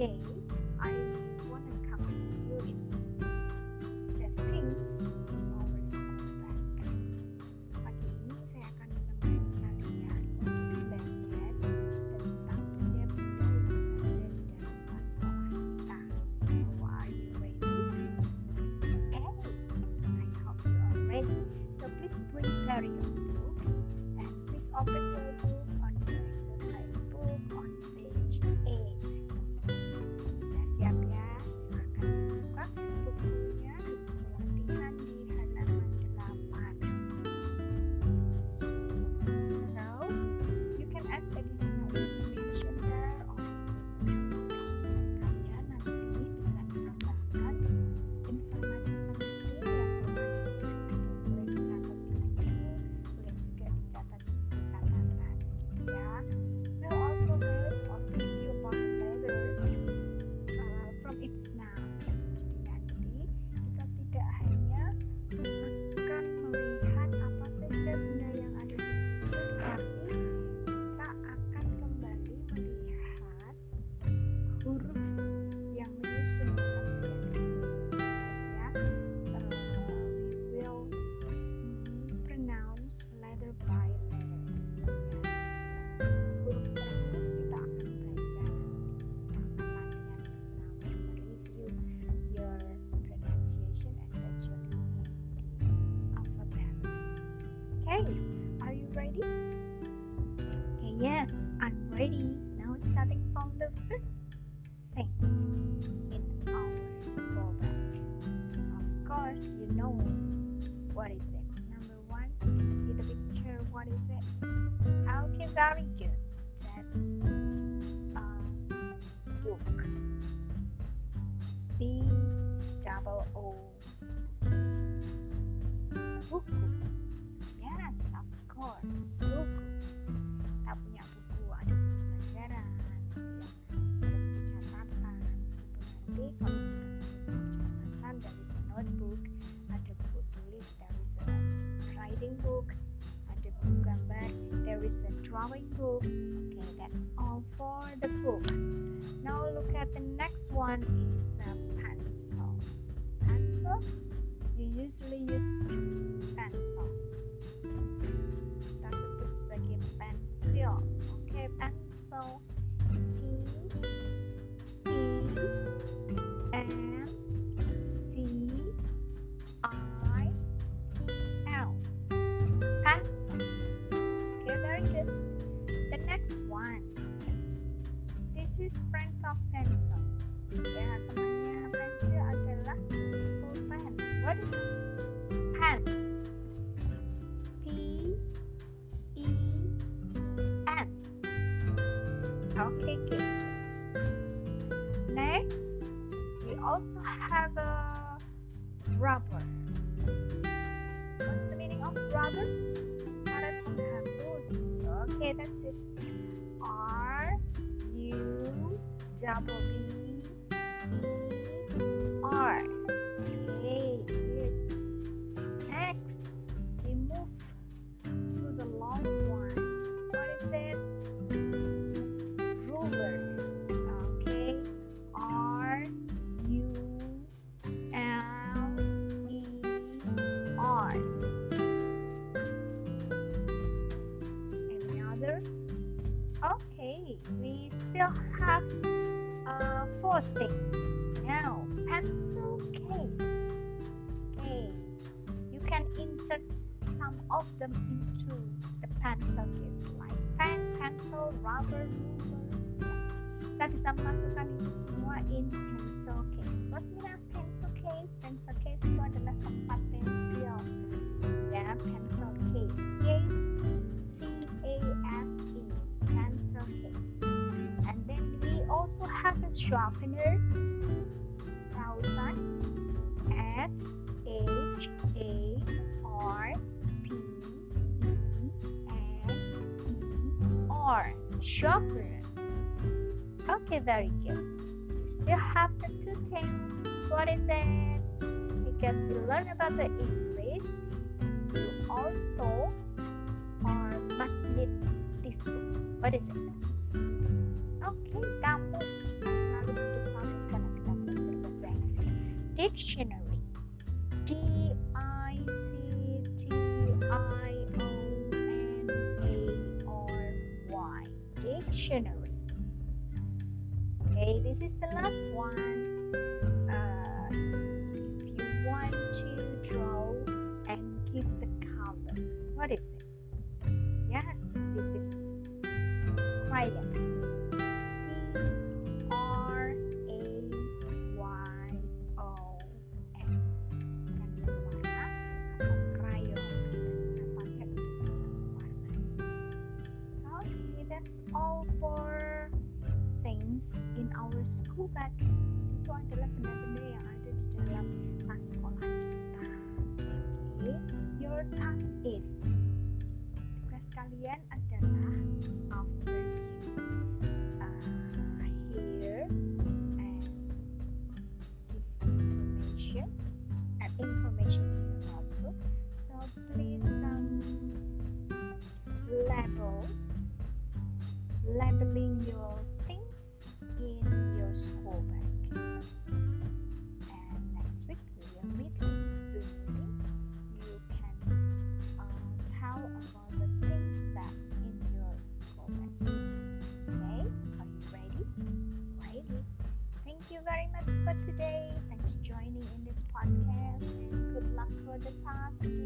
Okay, I want to come to you in the things our school bag. Pagi ini saya akan menemani kalian untuk belajar tentang setiap benda yang ada di dalam sekolah kita. So, are you ready? Okay, I hope you are ready. So please prepare your book and please open your book Are you ready? Okay, yes, I'm ready. Now starting from the first thing in our bag. Of course, you know what is it. Number one, see the picture. What is it? Okay, very good. That's a uh, book. B double O. Buku. Course. Buku. Kita punya buku, ada buku pelajaran, ya, ada buku catatan. Itu nanti kalau kita buku catatan dari notebook, ada buku tulis dari writing book, ada buku gambar, there is a drawing book. Okay, that's all for the book. Now look at the next one is the pencil. Pencil, you usually use Next, we also have a rubber. What's the meaning of rubber? Penghapus. Okay, that's it. R U double B Okay, we still have uh, four things. Now, pencil case. Okay, you can insert some of them into the pencil case, like pen, pencil, rubber, ruler. Ya. Kita bisa memasukkan itu semua in pencil case. Mean of pencil case? Pencil case itu adalah tempat pensil. Ya, pencil case. Case sharpener. Thousand. S H A R P E N E R. Sharpener. Okay, very good. You have the two things. What is it? Because you learn about the English, you also are must need this. What is it? dictionary. Okay, this is the last one. Uh, if you want to draw and keep the color, what is it? Yes, this is quiet. world us is. Kalian over the past